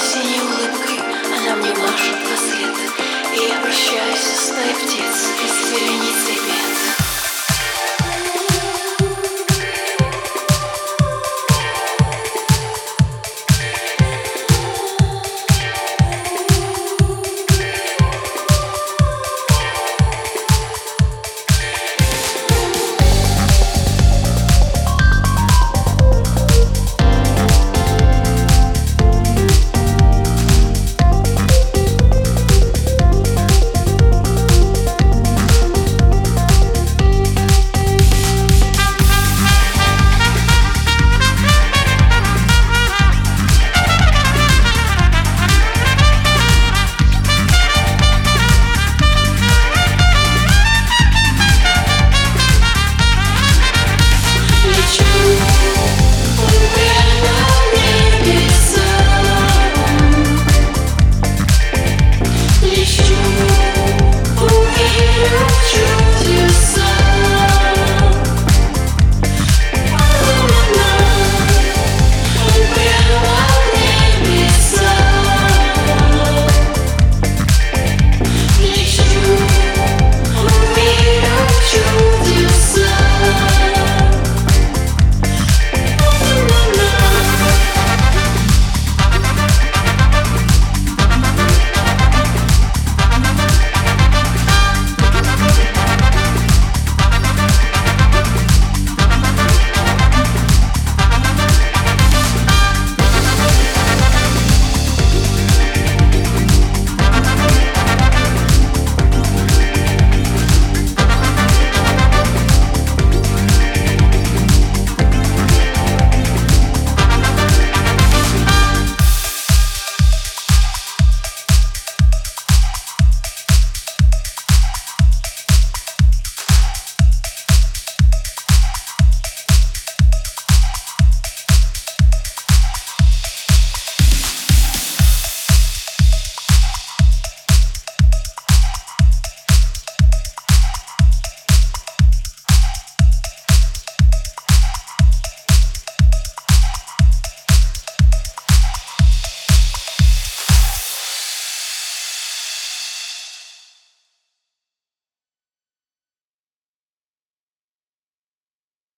осенней Синей улыбкой она мне машет на след И я прощаюсь с той птиц из вереницы бед